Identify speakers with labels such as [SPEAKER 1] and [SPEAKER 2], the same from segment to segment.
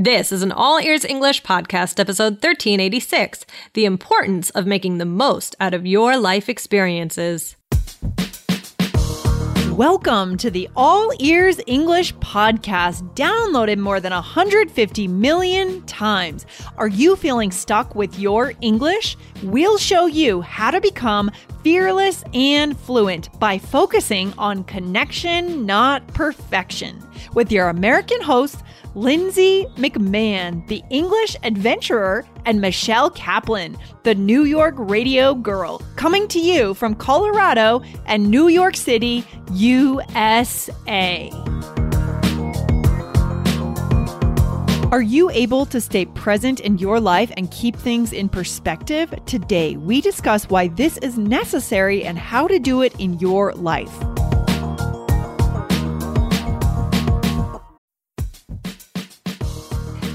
[SPEAKER 1] This is an All Ears English podcast, episode 1386 The Importance of Making the Most Out of Your Life Experiences.
[SPEAKER 2] Welcome to the All Ears English podcast, downloaded more than 150 million times. Are you feeling stuck with your English? We'll show you how to become fearless and fluent by focusing on connection, not perfection. With your American host, Lindsay McMahon, the English adventurer, and Michelle Kaplan, the New York radio girl, coming to you from Colorado and New York City, USA. Are you able to stay present in your life and keep things in perspective? Today, we discuss why this is necessary and how to do it in your life.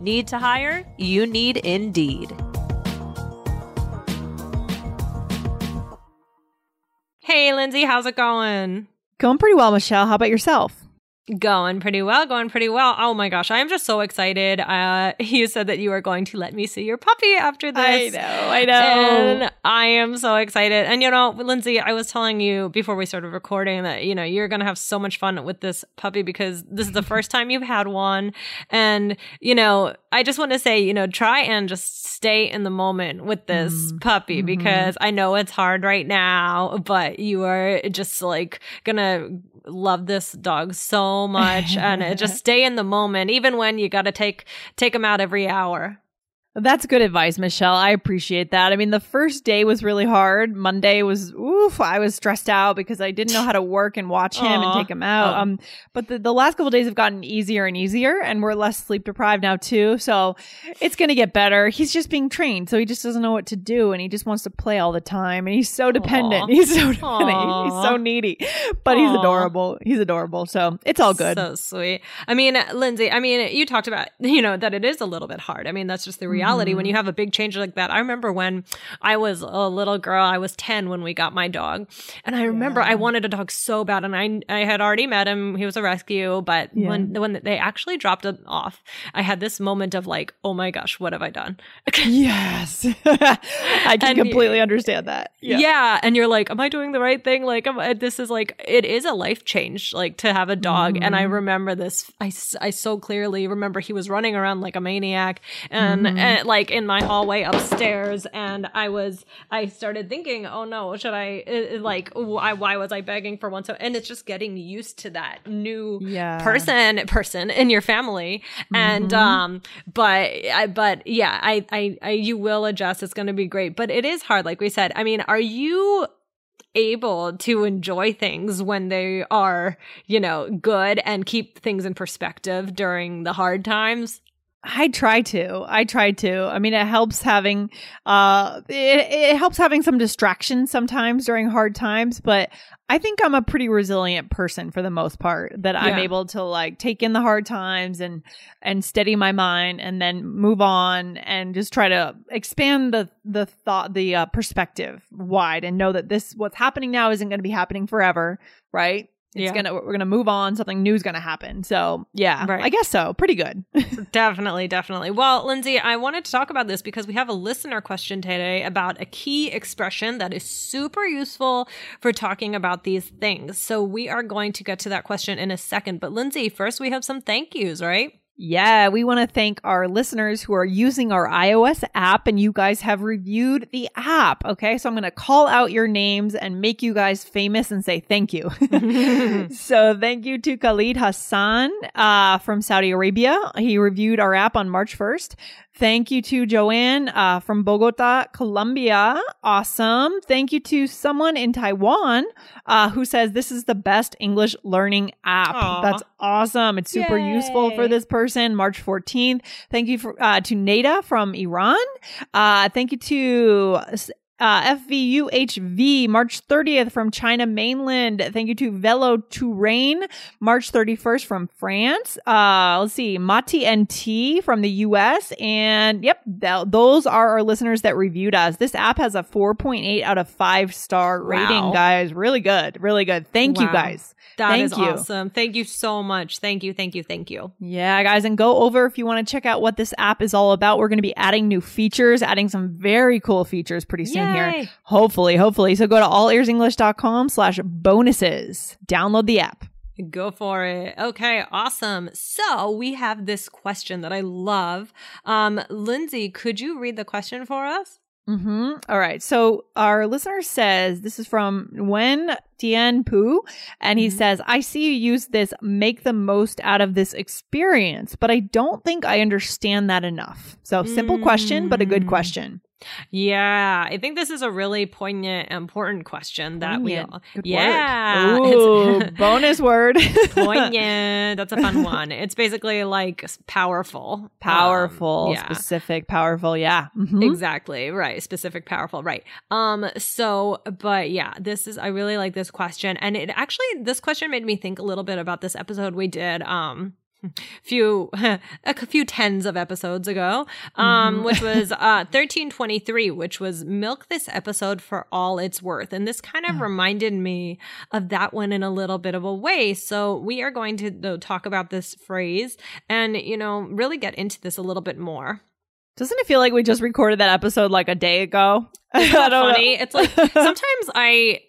[SPEAKER 3] Need to hire? You need Indeed.
[SPEAKER 1] Hey, Lindsay, how's it going?
[SPEAKER 2] Going pretty well, Michelle. How about yourself?
[SPEAKER 1] Going pretty well, going pretty well. Oh my gosh, I am just so excited. Uh, you said that you were going to let me see your puppy after this.
[SPEAKER 2] I know, I know.
[SPEAKER 1] And I am so excited. And you know, Lindsay, I was telling you before we started recording that, you know, you're going to have so much fun with this puppy because this is the first time you've had one. And, you know, I just want to say, you know, try and just stay in the moment with this
[SPEAKER 2] Mm,
[SPEAKER 1] puppy
[SPEAKER 2] mhm.
[SPEAKER 1] because I know it's hard right now, but you are just like gonna love this dog so much and just stay in the moment, even when you got to take take him out every hour.
[SPEAKER 2] That's good advice, Michelle. I appreciate that. I mean, the first day was really hard. Monday was oof. I was stressed out because I didn't know how to work and watch him
[SPEAKER 1] Aw.
[SPEAKER 2] and take him out.
[SPEAKER 1] Oh.
[SPEAKER 2] Um, but the, the last couple days have gotten easier and easier, and we're less sleep deprived now too. So it's gonna get better. He's just being trained, so he just doesn't know what to do, and he just wants to play all the time, and he's so dependent.
[SPEAKER 1] Aw.
[SPEAKER 2] He's so dependent. He's so needy, but he's adorable. He's adorable. So it's all good.
[SPEAKER 1] So sweet. I mean, Lindsay, I mean, you talked about, you know, that it is a little bit hard. I mean, that's just the reality
[SPEAKER 2] Mm-hmm.
[SPEAKER 1] when you have a big change like that. I remember when I was a little girl, I was 10 when we got my dog. And I remember I wanted a dog so bad and I I had already met him. He was a rescue, but
[SPEAKER 2] Yeah.
[SPEAKER 1] when when they actually dropped him off, I had this moment of like, "Oh my gosh, what have I done?"
[SPEAKER 2] yes, I can
[SPEAKER 1] And-
[SPEAKER 2] completely understand that.
[SPEAKER 1] Yeah. and you're like, am I doing the right thing? Like, I, this is like, it is a life change, like to have a dog. And I mm-hmm. remember this, I I so clearly remember he was running around like a maniac and, mm-hmm. and like in my hallway upstairs. And I was, I started thinking, oh no, should I, like, why, why was I begging for one? So, and it's just getting used to that new
[SPEAKER 2] Yeah.
[SPEAKER 1] person, person in your family. And, um, but, I, but yeah, I, I, I, you will adjust. It's going to be great, but it is hard. Like we said, I mean, are you able to enjoy things when they are, you know, good and keep things in perspective during the hard times?
[SPEAKER 2] I try to. I try to. I mean, it helps having uh it, it helps having some distraction sometimes during hard times, but I think I'm a pretty resilient person for the most part that I'm able to like take in the hard times and and steady my mind and then move on and just try to expand the the thought the uh, perspective wide and know that this what's happening now isn't going to be happening forever, right? It's
[SPEAKER 1] Yeah.
[SPEAKER 2] gonna we're gonna move on. Something new is gonna happen. So yeah,
[SPEAKER 1] Right.
[SPEAKER 2] I guess so. Pretty good.
[SPEAKER 1] Definitely, definitely. Well, Lindsay, I wanted to talk about this because we have a listener question today about a key expression that is super useful for talking about these things. So we are going to get to that question in a second. But Lindsay, first we have some thank yous, right?
[SPEAKER 2] Yeah, we want to thank our listeners who are using our iOS app and you guys have reviewed the app. Okay. So I'm going to call out your names and make you guys famous and say thank you. so thank you to Khalid Hassan uh, from Saudi Arabia. He reviewed our app on March 1st. Thank you to Joanne uh, from Bogota, Colombia. Awesome. Thank you to someone in Taiwan uh, who says this is the best English learning app.
[SPEAKER 1] Aw.
[SPEAKER 2] That's awesome. It's super
[SPEAKER 1] Yay.
[SPEAKER 2] useful for this person. March 14th. Thank you for, uh, to Nada from Iran. Uh, thank you to uh, FVUHV, March 30th from China mainland. Thank you to Velo Touraine, March 31st from France. Uh, let's see, Mati NT from the US. And yep, th- those are our listeners that reviewed us. This app has a 4.8 out of 5 star rating,
[SPEAKER 1] Wow.
[SPEAKER 2] guys. Really good. Really good. Thank you guys.
[SPEAKER 1] That
[SPEAKER 2] Thank
[SPEAKER 1] is
[SPEAKER 2] you.
[SPEAKER 1] awesome. Thank you so much. Thank you. Thank you. Thank you.
[SPEAKER 2] Yeah, guys, and go over if you want to check out what this app is all about. We're going to be adding new features, adding some very cool features pretty soon here. Hopefully, hopefully. So go to allearsenglish.com slash bonuses. Download the app.
[SPEAKER 1] Go for it. Okay, awesome. So we have this question that I love. Um, Lindsay, could you read the question for us?
[SPEAKER 2] Mm-hmm. All right. So our listener says this is from Wen Tien Pu, and he
[SPEAKER 1] Mhm.
[SPEAKER 2] says, I see you use this make the most out of this experience, but I don't think I understand that enough. So simple question, but a good
[SPEAKER 1] Mm.
[SPEAKER 2] question.
[SPEAKER 1] Yeah, I think this is a really poignant, important question that we all.
[SPEAKER 2] Good
[SPEAKER 1] yeah,
[SPEAKER 2] word. Ooh, bonus word.
[SPEAKER 1] poignant. That's a fun one. It's basically like powerful,
[SPEAKER 2] powerful,
[SPEAKER 1] Um, yeah.
[SPEAKER 2] specific, powerful. Yeah. Mhm.
[SPEAKER 1] Exactly. Right. Specific, powerful. Right. Um, so, but yeah, this is, I really like this question. And it actually, this question made me think a little bit about this episode we did, um, few a few tens of episodes ago um
[SPEAKER 2] Mhm.
[SPEAKER 1] which was uh 1323 which was milk this episode for all it's worth and this kind of
[SPEAKER 2] Yeah.
[SPEAKER 1] reminded me of that one in a little bit of a way so we are going to though, talk about this phrase and you know really get into this a little bit more
[SPEAKER 2] Doesn't it feel like we just recorded that episode like a day ago?
[SPEAKER 1] It's
[SPEAKER 2] I
[SPEAKER 1] not
[SPEAKER 2] don't know.
[SPEAKER 1] funny. It's like sometimes I,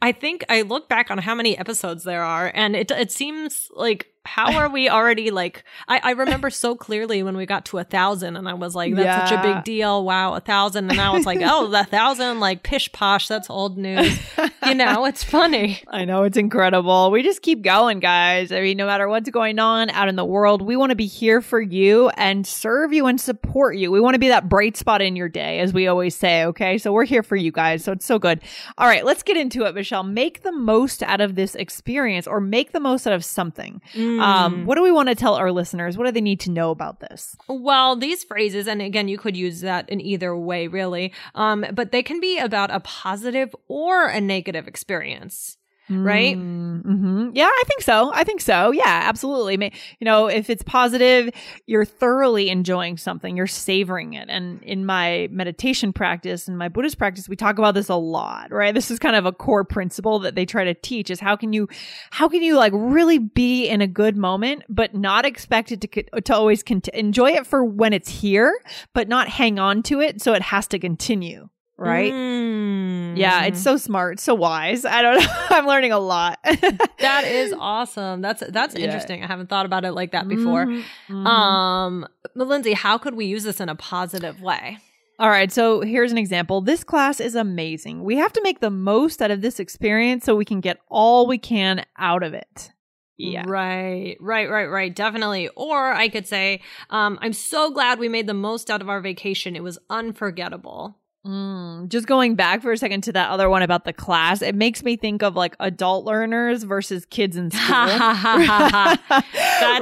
[SPEAKER 1] I think I look back on how many episodes there are, and it it seems like how are we already like? I, I remember so clearly when we got to a thousand, and I was like, "That's such a big deal!" Wow, a thousand, and now it's like, "Oh, the thousand, like pish posh, that's old news." You know, it's funny.
[SPEAKER 2] I know it's incredible. We just keep going, guys. I mean, no matter what's going on out in the world, we want to be here for you and serve you and support you. We want to be that bright spot in your day, as we always say. Okay. So we're here for you guys. So it's so good. All right. Let's get into it, Michelle. Make the most out of this experience or make the most out of something.
[SPEAKER 1] Mm.
[SPEAKER 2] Um, what do we want to tell our listeners? What do they need to know about this?
[SPEAKER 1] Well, these phrases, and again, you could use that in either way, really. Um, but they can be about a positive or a negative experience. Right?
[SPEAKER 2] hmm Yeah, I think so. I think so. Yeah, absolutely. You know, if it's positive, you're thoroughly enjoying something, you're savoring it. And in my meditation practice and my Buddhist practice, we talk about this a lot, right? This is kind of a core principle that they try to teach is how can you, how can you like really be in a good moment, but not expect it to, to always cont- enjoy it for when it's here, but not hang on to it. So it has to continue. Right.
[SPEAKER 1] Mm.
[SPEAKER 2] Yeah, it's so smart, so wise. I don't know. I'm learning a lot.
[SPEAKER 1] that is awesome. That's that's
[SPEAKER 2] Yeah.
[SPEAKER 1] interesting. I haven't thought about it like that before.
[SPEAKER 2] Mhm, mhm.
[SPEAKER 1] Um, but Lindsay, how could we use this in a positive way?
[SPEAKER 2] All right, so here's an example. This class is amazing. We have to make the most out of this experience so we can get all we can out of it. Yeah.
[SPEAKER 1] Right, right, right, right. Definitely. Or I could say, um, I'm so glad we made the most out of our vacation. It was unforgettable.
[SPEAKER 2] Mm, just going back for a second to that other one about the class, it makes me think of like adult learners versus kids in school.
[SPEAKER 1] That's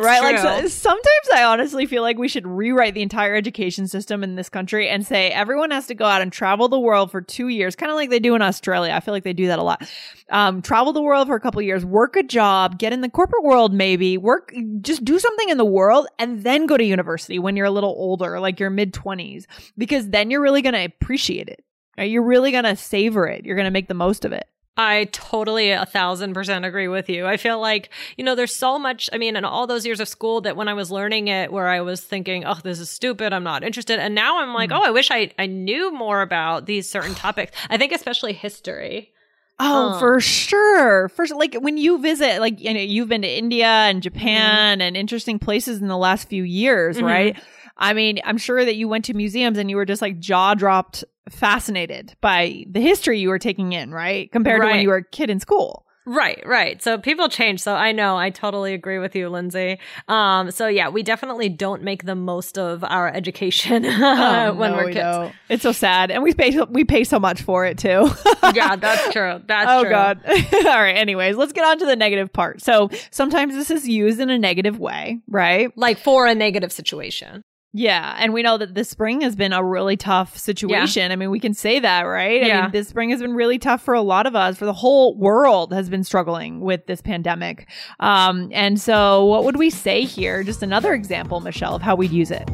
[SPEAKER 2] right. Like so- sometimes I honestly feel like we should rewrite the entire education system in this country and say everyone has to go out and travel the world for two years, kind of like they do in Australia. I feel like they do that a lot. Um, travel the world for a couple years, work a job, get in the corporate world, maybe work, just do something in the world, and then go to university when you're a little older, like your mid twenties, because then you're really going to appreciate it. Right? You're really going to savor it. You're going to make the most of it.
[SPEAKER 1] I totally a thousand percent agree with you. I feel like, you know, there's so much, I mean, in all those years of school that when I was learning it, where I was thinking, oh, this is stupid, I'm not interested. And now I'm like,
[SPEAKER 2] Mm.
[SPEAKER 1] oh, I wish I, I knew more about these certain topics. I think especially history.
[SPEAKER 2] Oh,
[SPEAKER 1] Um,
[SPEAKER 2] for sure. For sure. Like when you visit, like you know, you've been to India and Japan and interesting places in the last few years,
[SPEAKER 1] Mhm.
[SPEAKER 2] right? I mean, I'm sure that you went to museums and you were just like jaw dropped, fascinated by the history you were taking in, right? Compared to when you were a kid in school.
[SPEAKER 1] Right, right. So people change. So I know, I totally agree with you, Lindsay. Um, so yeah, we definitely don't make the most of our education
[SPEAKER 2] Oh,
[SPEAKER 1] when
[SPEAKER 2] no,
[SPEAKER 1] we're kids.
[SPEAKER 2] It's so sad, and we pay so- we pay so much for it too.
[SPEAKER 1] yeah, that's true. That's
[SPEAKER 2] oh
[SPEAKER 1] true.
[SPEAKER 2] god. All right. Anyways, let's get on to the negative part. So sometimes this is used in a negative way, right?
[SPEAKER 1] Like for a negative situation.
[SPEAKER 2] Yeah, and we know that this spring has been a really tough situation. I mean, we can say that, right? I
[SPEAKER 1] Yeah.
[SPEAKER 2] mean, this spring has been really tough for a lot of us. For the whole world has been struggling with this pandemic. Um, and so, what would we say here? Just another example, Michelle, of how we'd use it.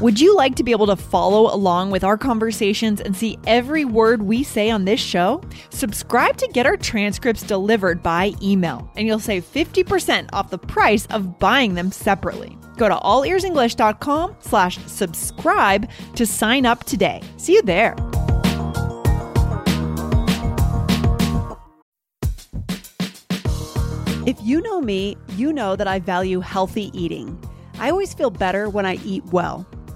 [SPEAKER 2] Would you like to be able to follow along with our conversations and see every word we say on this show? Subscribe to get our transcripts delivered by email, and you'll save 50% off the price of buying them separately. Go to allearsenglish.com slash subscribe to sign up today. See you there.
[SPEAKER 4] If you know me, you know that I value healthy eating. I always feel better when I eat well.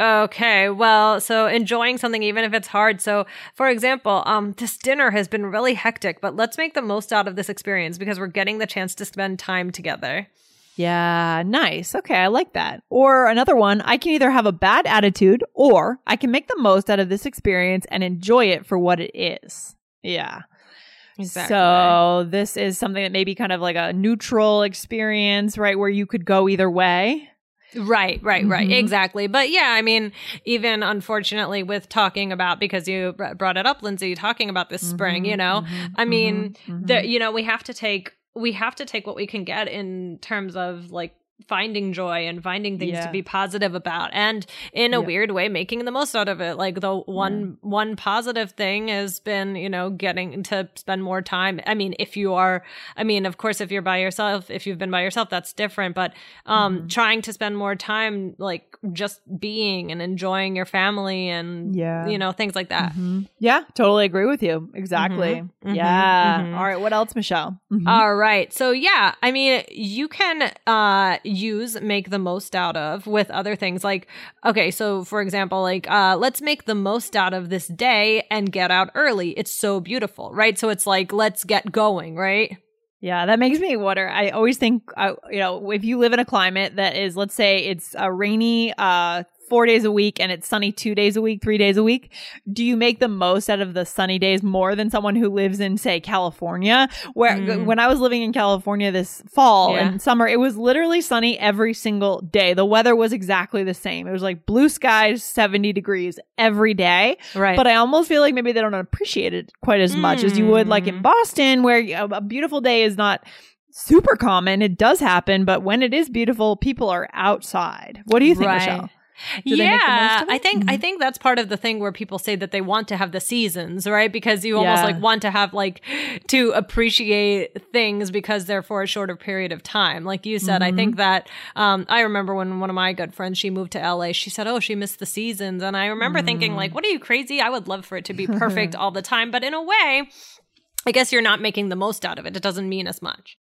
[SPEAKER 1] Okay, well, so enjoying something even if it's hard. So, for example, um this dinner has been really hectic, but let's make the most out of this experience because we're getting the chance to spend time together.
[SPEAKER 2] Yeah, nice. Okay, I like that. Or another one, I can either have a bad attitude or I can make the most out of this experience and enjoy it for what it is. Yeah. Exactly. So this is something that may be kind of like a neutral experience, right? Where you could go either way.
[SPEAKER 1] Right, right, right.
[SPEAKER 2] Mhm.
[SPEAKER 1] Exactly. But yeah, I mean, even unfortunately with talking about because you brought it up, Lindsay, talking about this spring, you know, I mean,
[SPEAKER 2] mhm,
[SPEAKER 1] the, you know, we have to take we have to take what we can get in terms of like finding joy and finding things
[SPEAKER 2] Yeah.
[SPEAKER 1] to be positive about and in a
[SPEAKER 2] Yeah.
[SPEAKER 1] weird way making the most out of it like the one one positive thing has been you know getting to spend more time i mean if you are i mean of course if you're by yourself if you've been by yourself that's different but um
[SPEAKER 2] Mm-hmm.
[SPEAKER 1] trying to spend more time like just being and enjoying your family and
[SPEAKER 2] Yeah.
[SPEAKER 1] you know things like that
[SPEAKER 2] Mhm. Yeah, totally agree with you. Exactly.
[SPEAKER 1] Mhm, mhm,
[SPEAKER 2] yeah.
[SPEAKER 1] mhm.
[SPEAKER 2] All right. What else, Michelle? Mhm.
[SPEAKER 1] All right. So yeah, I mean, you can uh use make the most out of with other things like okay, so for example, like uh let's make the most out of this day and get out early. It's so beautiful, right? So it's like let's get going, right?
[SPEAKER 2] Yeah, that makes me wonder. I always think, uh, you know, if you live in a climate that is, let's say, it's a rainy uh, four days a week and it's sunny two days a week, three days a week, do you make the most out of the sunny days more than someone who lives in, say, California? Where
[SPEAKER 1] Mm.
[SPEAKER 2] when I was living in California this fall
[SPEAKER 1] Yeah.
[SPEAKER 2] and summer, it was literally sunny every single day. The weather was exactly the same. It was like blue skies, 70 degrees every day.
[SPEAKER 1] Right.
[SPEAKER 2] But I almost feel like maybe they don't appreciate it quite as much as you would like in
[SPEAKER 1] Mm.
[SPEAKER 2] Boston, where a, a beautiful day is not super common. It does happen, but when it is beautiful, people are outside. What do you think,
[SPEAKER 1] Right.
[SPEAKER 2] Michelle? Do they make the most
[SPEAKER 1] yeah? I think I
[SPEAKER 2] Mhm.
[SPEAKER 1] think that's part of the thing where people say that they want to have the seasons, right? Because you almost
[SPEAKER 2] Yeah.
[SPEAKER 1] like want to have like to appreciate things because they're for a shorter period of time. Like you said, I
[SPEAKER 2] Mm-hmm.
[SPEAKER 1] think that um, I remember when one of my good friends she moved to LA. She said, "Oh, she missed the seasons," and I remember thinking,
[SPEAKER 2] Mm.
[SPEAKER 1] like, "What are you crazy? I would love for it to be perfect all the time." But in a way, I guess you're not making the most out of it. It doesn't mean as much.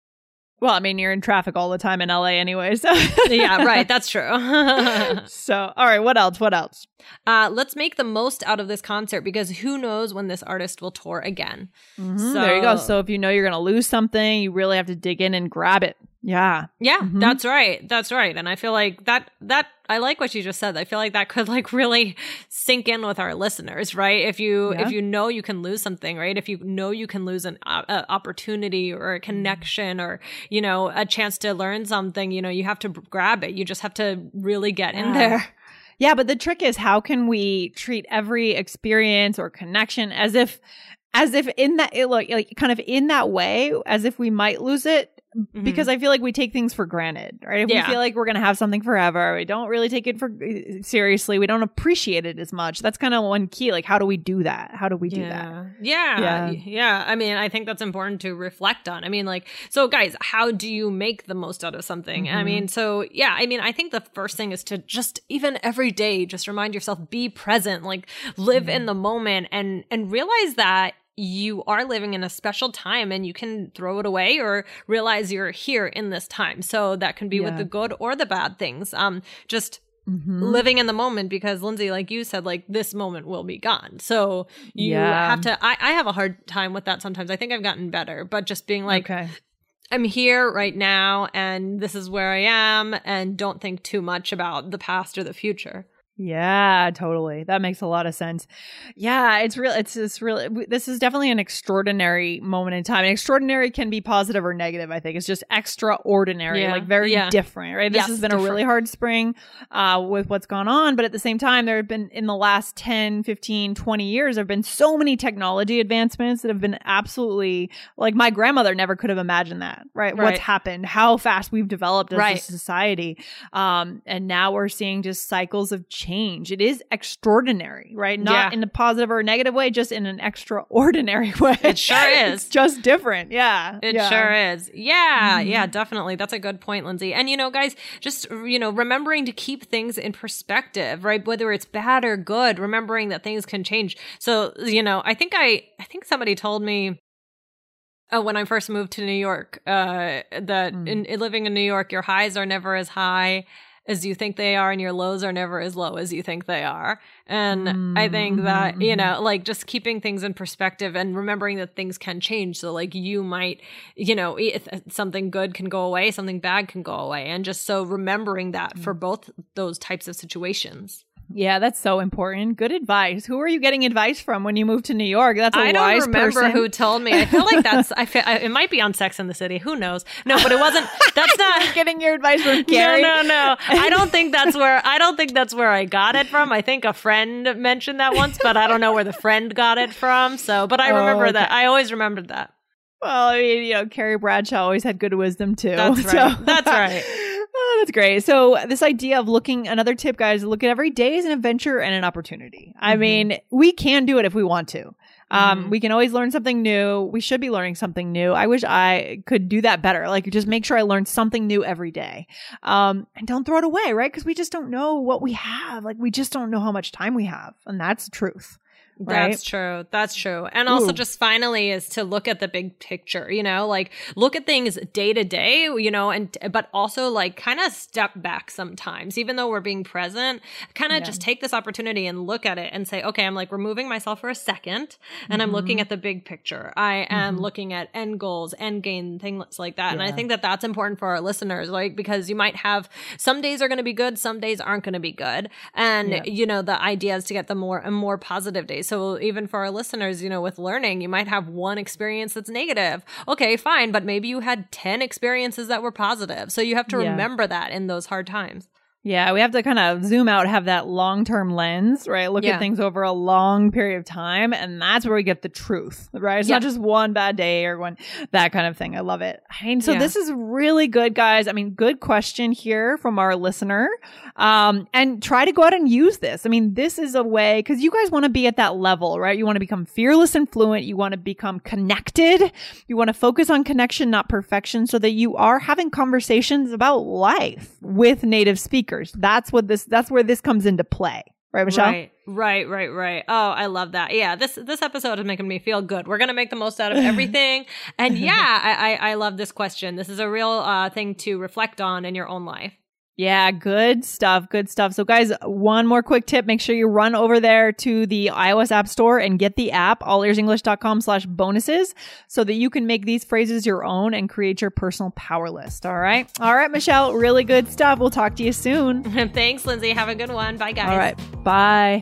[SPEAKER 2] Well, I mean, you're in traffic all the time in LA anyway. So,
[SPEAKER 1] yeah, right. That's true.
[SPEAKER 2] so all right, what else? What else?
[SPEAKER 1] Uh, let's make the most out of this concert because who knows when this artist will tour again.
[SPEAKER 2] Mhm, there you go. So if you know you're going to lose something, you really have to dig in and grab it. Yeah.
[SPEAKER 1] Yeah,
[SPEAKER 2] Mhm.
[SPEAKER 1] that's right. That's right. And I feel like that that I like what you just said. I feel like that could like really sink in with our listeners, right? If you
[SPEAKER 2] Yeah.
[SPEAKER 1] if you know you can lose something, right? If you know you can lose an uh, opportunity or a connection or, you know, a chance to learn something, you know, you have to grab it. You just have to really get in there.
[SPEAKER 2] Yeah, but the trick is how can we treat every experience or connection as if as if in that it like, like kind of in that way as if we might lose it because I feel like we take things for granted, right? If
[SPEAKER 1] Mm-hmm. Yeah.
[SPEAKER 2] we feel like we're going to have something forever, we don't really take it for uh, seriously. We don't appreciate it as much. That's kind of one key. Like, how do we do that? How do we do that?
[SPEAKER 1] Yeah.
[SPEAKER 2] Yeah.
[SPEAKER 1] Yeah. Yeah. I mean, I think that's important to reflect on. I mean, like, so guys, how do you make the most out of something? I
[SPEAKER 2] Mhm.
[SPEAKER 1] mean, so yeah, I mean, I think the first thing is to just even every day, just remind yourself, be present, like live in the moment and, and realize that you are living in a special time and you can throw it away or realize you're here in this time. So that can be with the good or the bad things. Um, just
[SPEAKER 2] Mhm.
[SPEAKER 1] living in the moment because Lindsay, like you said, like this moment will be gone. So you
[SPEAKER 2] Yeah.
[SPEAKER 1] have to I, I have a hard time with that sometimes. I think I've gotten better, but just being like,
[SPEAKER 2] okay.
[SPEAKER 1] I'm here right now and this is where I am and don't think too much about the past or the future.
[SPEAKER 2] Yeah, totally. That makes a lot of sense. Yeah, it's real. It's just really. This is definitely an extraordinary moment in time. And extraordinary can be positive or negative. I think it's just extraordinary,
[SPEAKER 1] Yeah,
[SPEAKER 2] like very
[SPEAKER 1] yeah.
[SPEAKER 2] different. Right. This
[SPEAKER 1] Yes,
[SPEAKER 2] has been a really hard spring uh, with what's gone on, but at the same time, there have been in the last 10, 15, 20 years, there have been so many technology advancements that have been absolutely like my grandmother never could have imagined that. Right.
[SPEAKER 1] Right.
[SPEAKER 2] What's happened? How fast we've developed as a society, um, and now we're seeing just cycles of change. It is extraordinary, right? Not
[SPEAKER 1] Yeah.
[SPEAKER 2] in a positive or negative way, just in an extraordinary way.
[SPEAKER 1] It sure
[SPEAKER 2] It's
[SPEAKER 1] is.
[SPEAKER 2] just different. Yeah.
[SPEAKER 1] It
[SPEAKER 2] yeah.
[SPEAKER 1] sure is. Yeah,
[SPEAKER 2] Mhm.
[SPEAKER 1] yeah, definitely. That's a good point, Lindsay. And you know, guys, just you know, remembering to keep things in perspective, right? Whether it's bad or good, remembering that things can change. So, you know, I think I I think somebody told me uh, when I first moved to New York, uh, that
[SPEAKER 2] Mm.
[SPEAKER 1] in, in living in New York, your highs are never as high as you think they are, and your lows are never as low as you think they are. And I think that, you
[SPEAKER 2] Mhm.
[SPEAKER 1] know, like just keeping things in perspective and remembering that things can change. So, like, you might, you know, if something good can go away, something bad can go away. And just so remembering that for both those types of situations.
[SPEAKER 2] Yeah, that's so important. Good advice. Who are you getting advice from when you moved to New York? That's a
[SPEAKER 1] I don't remember
[SPEAKER 2] person.
[SPEAKER 1] who told me. I feel like that's, I feel, I, it might be on Sex in the City. Who knows? No, but it wasn't, that's not.
[SPEAKER 2] getting your advice from Carrie.
[SPEAKER 1] No, no, no. I don't think that's where I don't think that's where I got it from. I think a friend mentioned that once, but I don't know where the friend got it from. So, but I
[SPEAKER 2] Oh,
[SPEAKER 1] remember that. I always remembered that.
[SPEAKER 2] Well, I mean, you know, Carrie Bradshaw always had good wisdom too.
[SPEAKER 1] That's right. That's right.
[SPEAKER 2] That's great. So this idea of looking, another tip, guys, look at every day as an adventure and an opportunity. I
[SPEAKER 1] Mhm.
[SPEAKER 2] mean, we can do it if we want to. Um,
[SPEAKER 1] Mhm.
[SPEAKER 2] we can always learn something new. We should be learning something new. I wish I could do that better. Like just make sure I learn something new every day. Um, and don't throw it away, right? Because we just don't know what we have. Like we just don't know how much time we have. And that's the truth. Right?
[SPEAKER 1] That's true. That's true. And also,
[SPEAKER 2] Ooh.
[SPEAKER 1] just finally, is to look at the big picture. You know, like look at things day to day. You know, and but also like kind of step back sometimes, even though we're being present. Kind of
[SPEAKER 2] Yeah.
[SPEAKER 1] just take this opportunity and look at it and say, okay, I'm like removing myself for a second, and I'm looking
[SPEAKER 2] Mhm.
[SPEAKER 1] at the big picture. I am
[SPEAKER 2] Mhm.
[SPEAKER 1] looking at end goals, end game, things like that. And I think that that's important for our listeners, like because you might have some days are going to be good, some days aren't going to be good, and
[SPEAKER 2] Yeah.
[SPEAKER 1] you know the idea is to get the more and more positive days. So even for our listeners, you know, with learning, you might have one experience that's negative. Okay, fine, but maybe you had ten experiences that were positive. So you have to
[SPEAKER 2] Yeah.
[SPEAKER 1] remember that in those hard times.
[SPEAKER 2] Yeah, we have to kind of zoom out, have that long term lens, right? Look
[SPEAKER 1] Yeah.
[SPEAKER 2] at things over a long period of time. And that's where we get the truth, right? It's
[SPEAKER 1] Yeah.
[SPEAKER 2] not just one bad day or one, that kind of thing. I love it. I mean, so
[SPEAKER 1] Yeah.
[SPEAKER 2] this is really good, guys. I mean, good question here from our listener. Um, and try to go out and use this. I mean, this is a way, because you guys want to be at that level, right? You want to become fearless and fluent. You want to become connected. You want to focus on connection, not perfection, so that you are having conversations about life with native speakers. That's what this, that's where this comes into play. Right, Michelle?
[SPEAKER 1] Right, right, right, right. Oh, I love that. Yeah, this this episode is making me feel good. We're gonna make the most out of everything, and yeah, I, I I love this question. This is a real uh, thing to reflect on in your own life.
[SPEAKER 2] Yeah, good stuff. Good stuff. So, guys, one more quick tip. Make sure you run over there to the iOS App Store and get the app, allearsenglish.com slash bonuses, so that you can make these phrases your own and create your personal power list. All right. All right, Michelle, really good stuff. We'll talk to you soon.
[SPEAKER 1] Thanks, Lindsay. Have a good one. Bye, guys.
[SPEAKER 2] All right. Bye.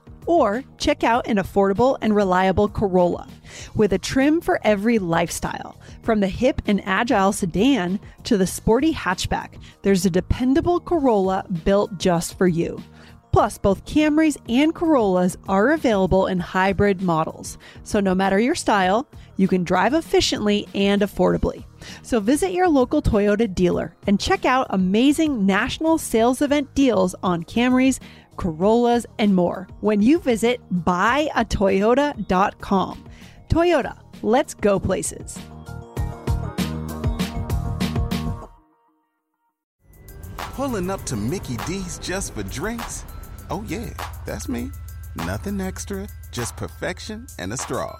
[SPEAKER 4] Or check out an affordable and reliable Corolla with a trim for every lifestyle. From the hip and agile sedan to the sporty hatchback, there's a dependable Corolla built just for you. Plus, both Camrys and Corollas are available in hybrid models. So, no matter your style, you can drive efficiently and affordably. So, visit your local Toyota dealer and check out amazing national sales event deals on Camrys, Corollas, and more when you visit buyatoyota.com. Toyota, let's go places.
[SPEAKER 5] Pulling up to Mickey D's just for drinks? Oh, yeah, that's me. Nothing extra, just perfection and a straw.